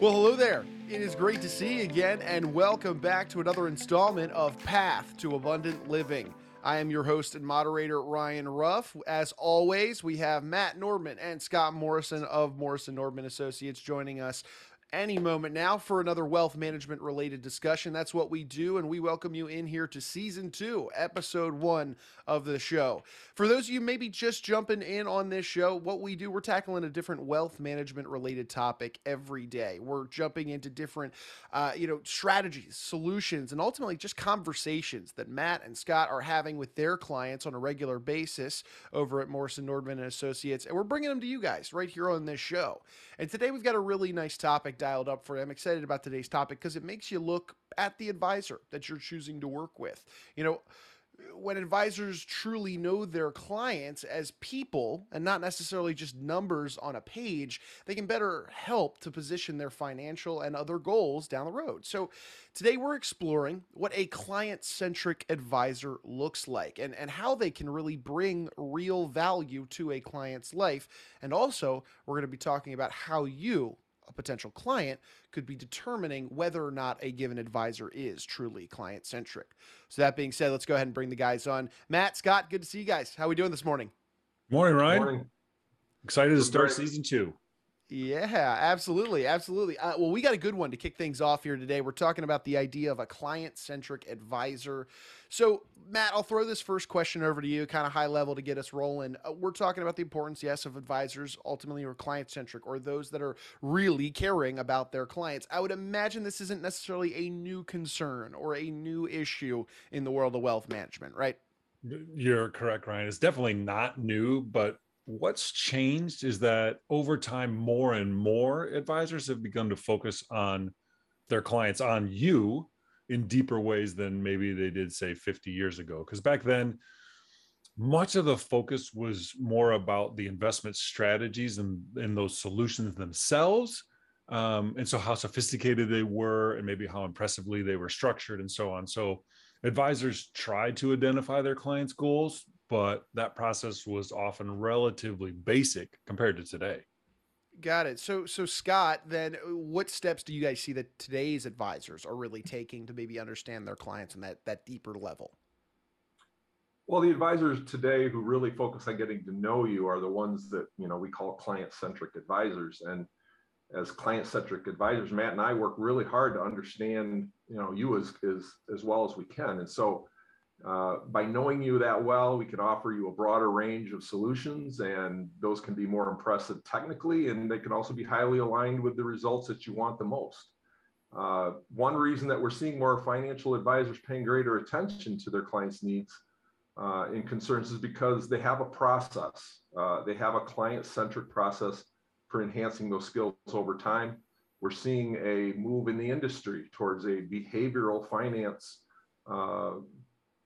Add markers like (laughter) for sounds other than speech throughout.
Well, hello there. It is great to see you again, and welcome back to another installment of Path to Abundant Living. I am your host and moderator, Ryan Ruff. As always, we have Matt Nordman and Scott Morrison of Morrison Nordman Associates joining us any moment now for another wealth management related discussion. That's what we do, and we welcome you in here to season two, episode one of the show. For those of you maybe just jumping in on this show, what we do, we're tackling a different wealth management related topic every day. We're jumping into different, uh, you know, strategies, solutions, and ultimately just conversations that Matt and Scott are having with their clients on a regular basis over at Morrison Nordman and Associates, and we're bringing them to you guys right here on this show. And today we've got a really nice topic dialed up for. I'm excited about today's topic because it makes you look at the advisor that you're choosing to work with. You know, when advisors truly know their clients as people and not necessarily just numbers on a page, they can better help to position their financial and other goals down the road. So, today we're exploring what a client centric advisor looks like and, and how they can really bring real value to a client's life. And also, we're going to be talking about how you a potential client could be determining whether or not a given advisor is truly client centric. So that being said, let's go ahead and bring the guys on. Matt, Scott, good to see you guys. How are we doing this morning? Morning, Ryan. Morning. Excited to start season two. Yeah, absolutely. Absolutely. Uh, well, we got a good one to kick things off here today. We're talking about the idea of a client centric advisor. So, Matt, I'll throw this first question over to you, kind of high level to get us rolling. Uh, we're talking about the importance, yes, of advisors ultimately are client centric or those that are really caring about their clients. I would imagine this isn't necessarily a new concern or a new issue in the world of wealth management, right? You're correct, Ryan. It's definitely not new, but what's changed is that over time, more and more advisors have begun to focus on their clients, on you in deeper ways than maybe they did, say, 50 years ago. Because back then, much of the focus was more about the investment strategies and, and those solutions themselves. Um, and so, how sophisticated they were, and maybe how impressively they were structured, and so on. So, advisors tried to identify their clients' goals, but that process was often relatively basic compared to today. Got it. So, so Scott, then uh, what steps do you guys see that today's advisors are really taking to maybe understand their clients on that that deeper level? Well, the advisors today who really focus on getting to know you are the ones that you know we call client-centric advisors. And as client-centric advisors, Matt and I work really hard to understand you know you as as as well as we can. And so uh, by knowing you that well, we can offer you a broader range of solutions, and those can be more impressive technically, and they can also be highly aligned with the results that you want the most. Uh, one reason that we're seeing more financial advisors paying greater attention to their clients' needs uh, and concerns is because they have a process. Uh, they have a client-centric process for enhancing those skills over time. We're seeing a move in the industry towards a behavioral finance uh,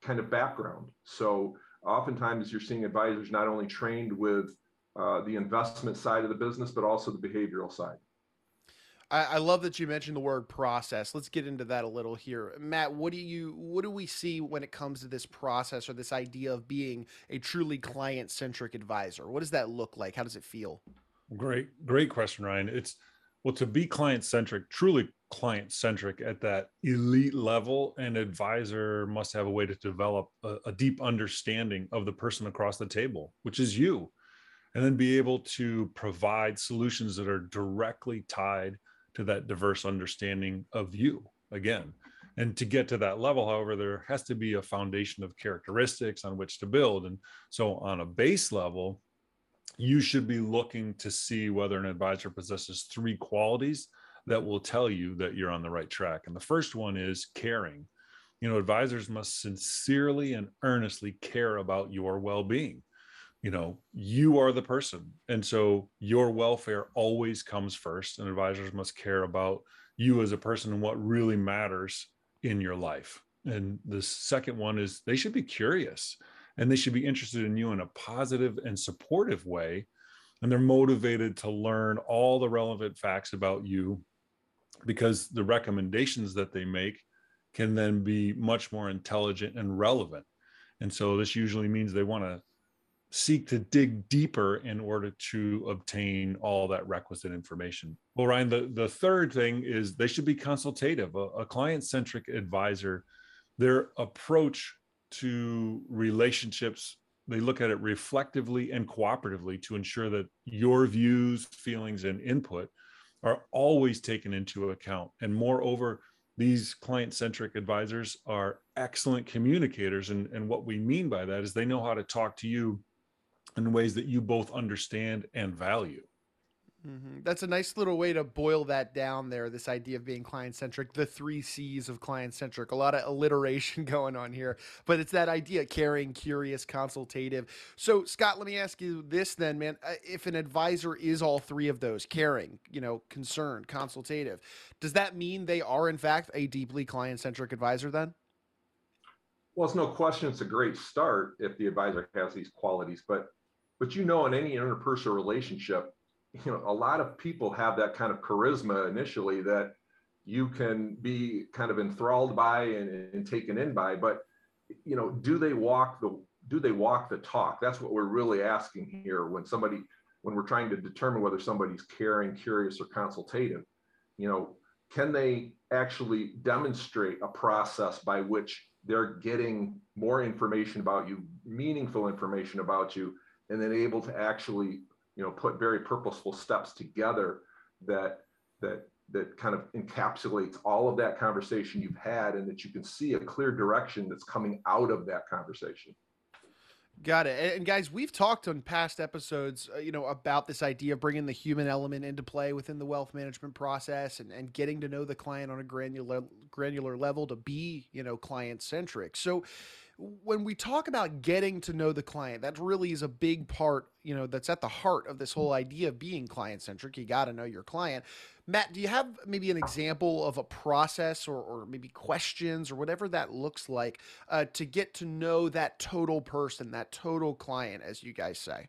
kind of background. So oftentimes you're seeing advisors not only trained with uh, the investment side of the business, but also the behavioral side. I, I love that you mentioned the word process. Let's get into that a little here, Matt. What do you what do we see when it comes to this process or this idea of being a truly client centric advisor? What does that look like? How does it feel? Great, great question, Ryan. It's well to be client centric, truly client centric at that elite level an advisor must have a way to develop a, a, deep understanding of the person across the table which is you. And then be able to provide solutions that are directly tied to that diverse understanding of you again. And to get to that level however there has to be a foundation of characteristics on which to build and so on. A base level you should be looking to see whether an advisor possesses three qualities that will tell you that you're on the right track. And the first one is caring. You know, advisors must sincerely and earnestly care about your well being. You know, you are the person. And so your welfare always comes first. And advisors must care about you as a person and what really matters in your life. And the second one is they should be curious and they should be interested in you in a positive and supportive way. And they're motivated to learn all the relevant facts about you because the recommendations that they make can then be much more intelligent and relevant. And so this usually means they want to seek to dig deeper in order to obtain all that requisite information. Well, Ryan, the, the third thing is they should be consultative. A, a client centric advisor, their approach to relationships, they look at it reflectively and cooperatively to ensure that your views, feelings, and input are always taken into account. And moreover, these client centric advisors are excellent communicators. And, and what we mean by that is they know how to talk to you in ways that you both understand and value. Mm-hmm. That's a nice little way to boil that down there. This idea of being client centric, the three C's of client centric, a lot of alliteration (laughs) going on here, but it's that idea caring, curious, consultative. So, Scott, let me ask you this then, man. Uh, if an advisor is all three of those caring, you know, concerned, consultative, does that mean they are, in fact, a deeply client centric advisor then? Well, it's no question it's a great start if the advisor has these qualities, but but you know in any interpersonal relationship you know a lot of people have that kind of charisma initially that you can be kind of enthralled by and, and taken in by but you know do they walk the do they walk the talk? That's what we're really asking here when somebody when we're trying to determine whether somebody's caring curious or consultative you know can they actually demonstrate a process by which they're getting more information about you meaningful information about you and then able to actually you know put very purposeful steps together that that that kind of encapsulates all of that conversation you've had and that you can see a clear direction that's coming out of that conversation Got it. And guys, we've talked on past episodes, uh, you know, about this idea of bringing the human element into play within the wealth management process and, and getting to know the client on a granular granular level to be, you know, client centric. So, when we talk about getting to know the client, that really is a big part, you know, that's at the heart of this whole idea of being client centric. You got to know your client. Matt, do you have maybe an example of a process or, or maybe questions or whatever that looks like uh, to get to know that total person, that total client, as you guys say?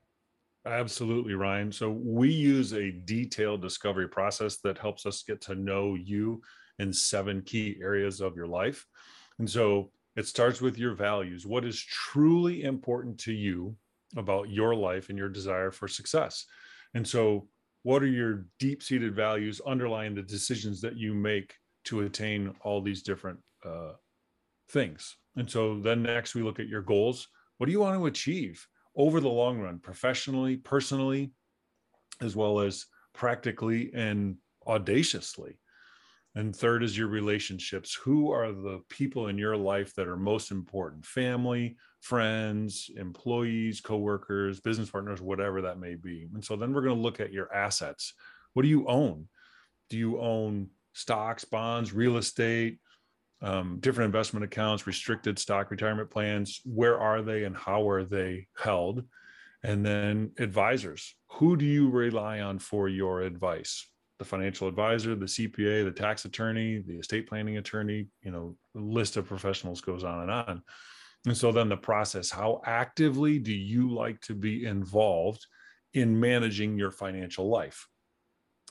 Absolutely, Ryan. So we use a detailed discovery process that helps us get to know you in seven key areas of your life. And so it starts with your values. What is truly important to you about your life and your desire for success? And so, what are your deep seated values underlying the decisions that you make to attain all these different uh, things? And so, then next, we look at your goals. What do you want to achieve over the long run, professionally, personally, as well as practically and audaciously? And third is your relationships. Who are the people in your life that are most important? Family, friends, employees, coworkers, business partners, whatever that may be. And so then we're going to look at your assets. What do you own? Do you own stocks, bonds, real estate, um, different investment accounts, restricted stock retirement plans? Where are they and how are they held? And then advisors. Who do you rely on for your advice? The financial advisor, the CPA, the tax attorney, the estate planning attorney, you know, list of professionals goes on and on. And so then the process, how actively do you like to be involved in managing your financial life?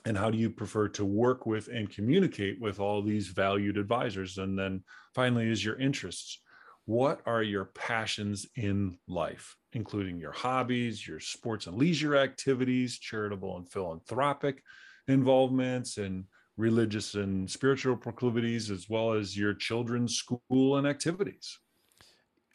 And how do you prefer to work with and communicate with all these valued advisors? And then finally, is your interests. What are your passions in life, including your hobbies, your sports and leisure activities, charitable and philanthropic? Involvements and religious and spiritual proclivities, as well as your children's school and activities.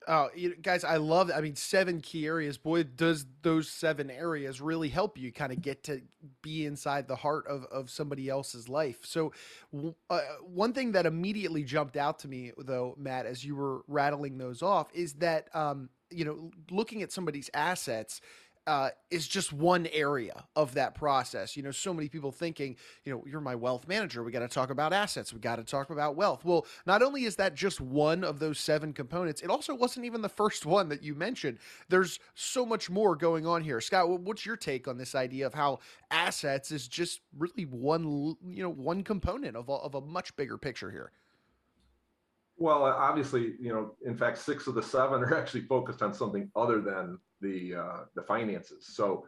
Oh, you know, guys, I love. I mean, seven key areas. Boy, does those seven areas really help you kind of get to be inside the heart of of somebody else's life. So, uh, one thing that immediately jumped out to me, though, Matt, as you were rattling those off, is that um, you know, looking at somebody's assets uh, is just one area of that process. You know, so many people thinking, you know, you're my wealth manager. We got to talk about assets. We got to talk about wealth. Well, not only is that just one of those seven components, it also wasn't even the first one that you mentioned. There's so much more going on here. Scott, what's your take on this idea of how assets is just really one, you know, one component of a, of a much bigger picture here? Well, obviously, you know, in fact, six of the seven are actually focused on something other than the uh, the finances. So,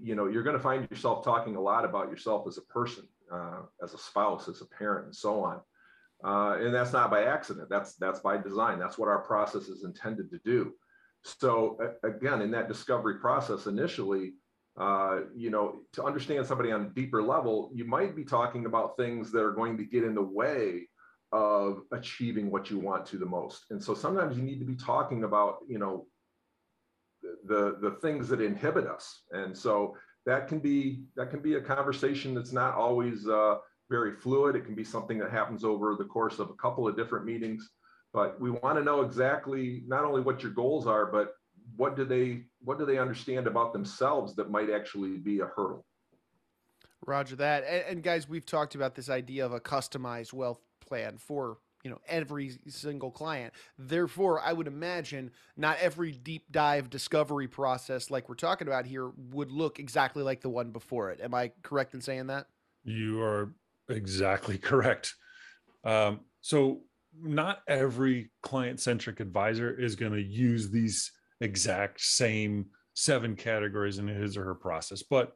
you know, you're going to find yourself talking a lot about yourself as a person, uh, as a spouse, as a parent, and so on. Uh, and that's not by accident. That's that's by design. That's what our process is intended to do. So again, in that discovery process initially, uh, you know, to understand somebody on a deeper level, you might be talking about things that are going to get in the way of achieving what you want to the most. And so sometimes you need to be talking about, you know, the the things that inhibit us. And so that can be that can be a conversation that's not always uh, very fluid. It can be something that happens over the course of a couple of different meetings. But we want to know exactly not only what your goals are, but what do they what do they understand about themselves that might actually be a hurdle. Roger that. And, and guys, we've talked about this idea of a customized wealth plan for you know every single client. Therefore i would imagine not every deep dive discovery process like we're talking about here would look exactly like the one before it. Am i correct in saying that? You are exactly (laughs) correct. Um, so not every client centric advisor is going to use these exact same seven categories in his or her process but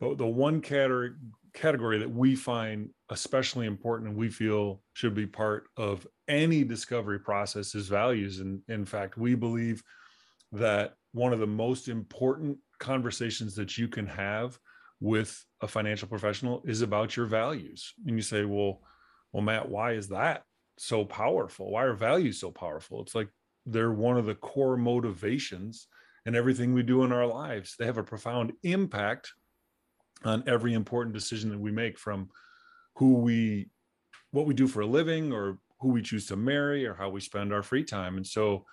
but the one category category that we find especially important and we feel should be part of any discovery process is values. And in fact we believe that one of the most important conversations that you can have with a financial professional is about your values. And you say well well matt why is that so powerful? Why are values so powerful? It's like they're one of the core motivations in everything we do in our lives. They have a profound impact on every important decision that we make from who we what we do for a living or who we choose to marry or how we spend our free time. And so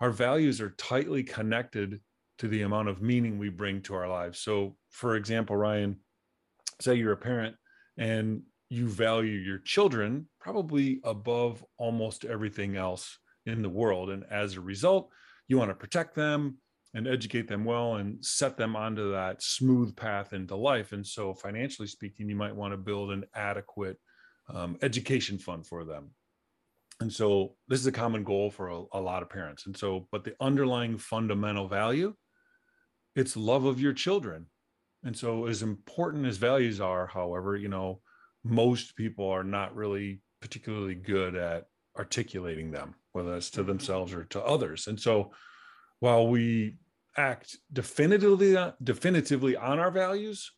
our values are tightly connected to the amount of meaning we bring to our lives. So for example ryan say you're a parent and you value your children probably above almost everything else in the world. And as a result you want to protect them and educate them well and set them onto that smooth path into life. And so, financially speaking, you might want to build an adequate um, education fund for them. And so, this is a common goal for a, a lot of parents. And so, but the underlying fundamental value, it's love of your children. And so, as important as values are, however, you know, most people are not really particularly good at articulating them, whether that's to themselves or to others. And so, while we act definitively definitively on our values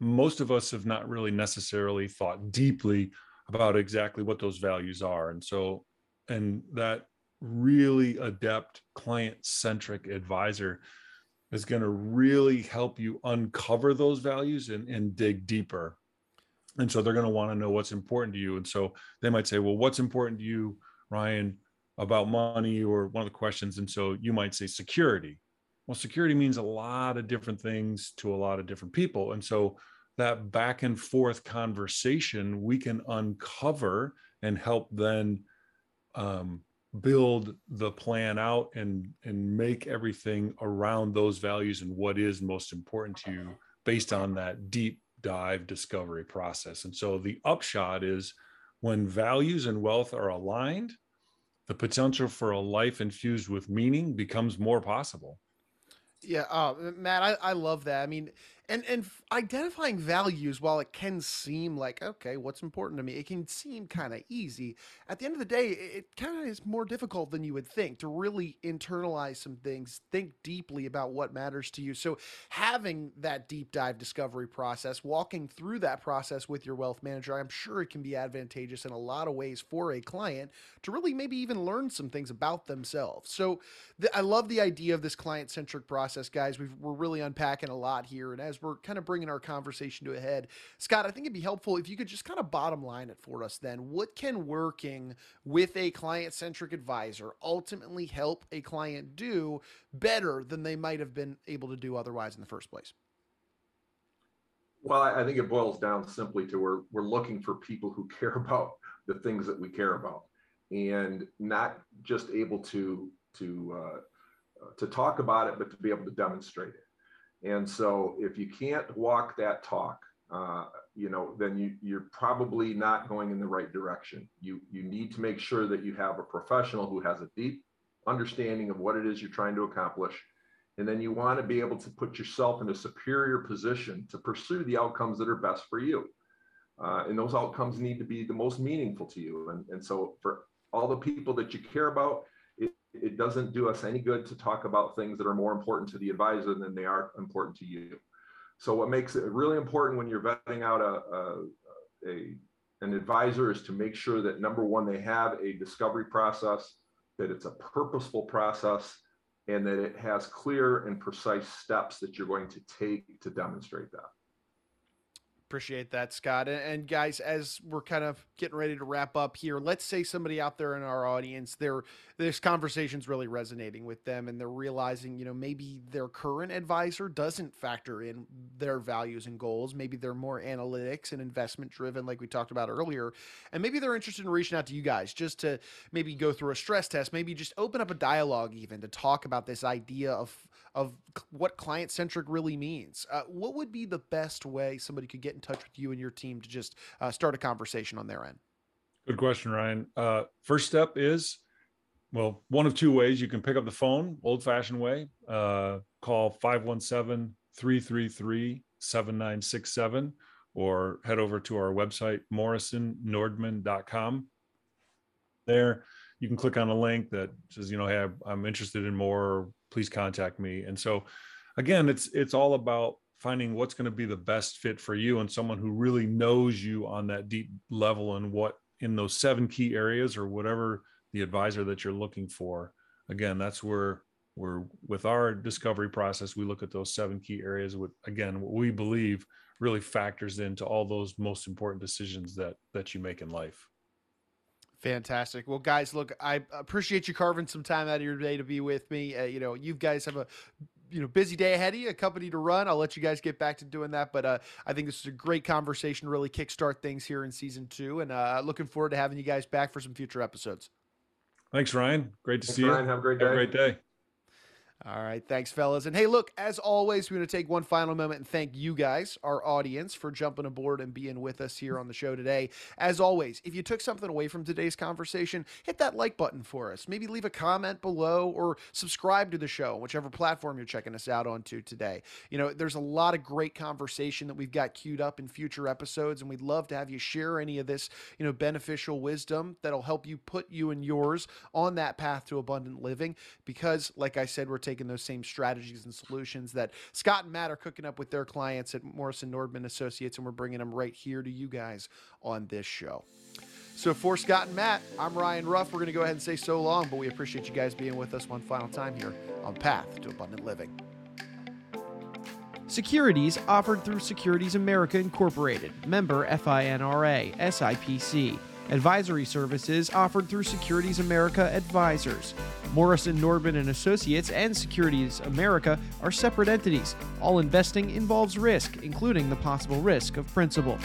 most of us have not really necessarily thought deeply about exactly what those values are. And so and that really adept client centric advisor is going to really help you uncover those values and, and dig deeper. And so they're going to want to know what's important to you. And so they might say well what's important to you ryan about money or one of the questions. And so you might say security. Well, security means a lot of different things to a lot of different people. And so that back and forth conversation, we can uncover and help then um, build the plan out and and make everything around those values and what is most important to you based on that deep dive discovery process. And so the upshot is when values and wealth are aligned, the potential for a life infused with meaning becomes more possible. Yeah, uh, Matt, I, I love that. I mean, and and identifying values while it can seem like okay what's important to me? it can seem kind of easy. At the end of the day it kind of is more difficult than you would think to really internalize some things think deeply about what matters to you. So having that deep dive discovery process walking through that process with your wealth manager i'm sure it can be advantageous in a lot of ways for a client to really maybe even learn some things about themselves. So i love the idea of this client centric process guys. We are really unpacking a lot here and as as we're kind of bringing our conversation to a head, Scott, I think it'd be helpful if you could just kind of bottom line it for us then. What can working with a client centric advisor ultimately help a client do better than they might have been able to do otherwise in the first place? Well, I think it boils down simply to we're, we're looking for people who care (laughs) about the things that we care about and not just able to to uh, to talk about it, but to be able to demonstrate it. And so if you can't walk that talk, uh, you know, then you, you're probably not going in the right direction. You, you need to make sure that you have a professional who has a deep understanding of what it is you're trying to accomplish. And then you want to be able to put yourself in a superior position to pursue the outcomes that are best for you. Uh, and those outcomes need to be the most meaningful to you. And, and so for all the people that you care about, it, doesn't do us any good to talk about things that are more important to the advisor than they are important to you. So what makes it really important when you're vetting out a, a, a an advisor is to make sure that number one, they have a discovery process, that it's a purposeful process, and that it has clear and precise steps that you're going to take to demonstrate that. Appreciate that, Scott. And, guys, as we're kind of getting ready to wrap up here, let's say somebody out there in our audience, they're this conversation's really resonating with them and they're realizing, you know, maybe their current advisor doesn't factor in their values and goals. Maybe they're more analytics and investment driven, like we talked about earlier. And maybe they're interested in reaching out to you guys just to maybe go through a stress test, maybe just open up a dialogue even to talk about this idea of of what client centric really means. Uh, what would be the best way somebody could get in touch with you and your team to just uh, start a conversation on their end? Good question, Ryan. Uh, first step is well, one of two ways. You can pick up the phone, old fashioned way, uh, call 517 333 7967, or head over to our website, morrisonnordman.com. There, you can click on a link that says, you know, hey, I'm interested in more. Please contact me. And so, again, it's it's all about finding what's going to be the best fit for you and someone who really knows you on that deep level and what in those seven key areas or whatever the advisor that you're looking for. Again, that's where we're with our discovery process. We look at those seven key areas. What again, what we believe really factors into all those most important decisions that that you make in life. Fantastic. Well, guys, look, I appreciate you carving some time out of your day to be with me. Uh, you know, you guys have a you know busy day ahead of you, a company to run. I'll let you guys get back to doing that, but uh, I think this is a great conversation. Really kickstart things here in season two, and uh, looking forward to having you guys back for some future episodes. Thanks, Ryan. Great to Thanks, see Ryan. you. Have a great day. Have a great day. All right. Thanks, fellas. And hey, look, as always, we're going to take one final moment and thank you guys, our audience, for jumping aboard and being with us here on the show today. As always, if you took something away from today's conversation, hit that like button for us. Maybe leave a comment below or subscribe to the show, whichever platform you're checking us out onto today. You know, there's a lot of great conversation that we've got queued up in future episodes, and we'd love to have you share any of this, you know, beneficial wisdom that'll help you put you and yours on that path to abundant living. Because, like I said, we're taking those same strategies and solutions that Scott and Matt are cooking up with their clients at Morrison Nordman Associates, and we're bringing them right here to you guys on this show. So for Scott and Matt, I'm Ryan Ruff. We're going to go ahead and say so long, but we appreciate you guys being with us one final time here on Path to Abundant Living. Securities offered through Securities America Incorporated, member FINRA, SIPC. Advisory services offered through Securities America Advisors. Morrison Nordman and Associates and Securities America are separate entities. All investing involves risk, including the possible risk of principal.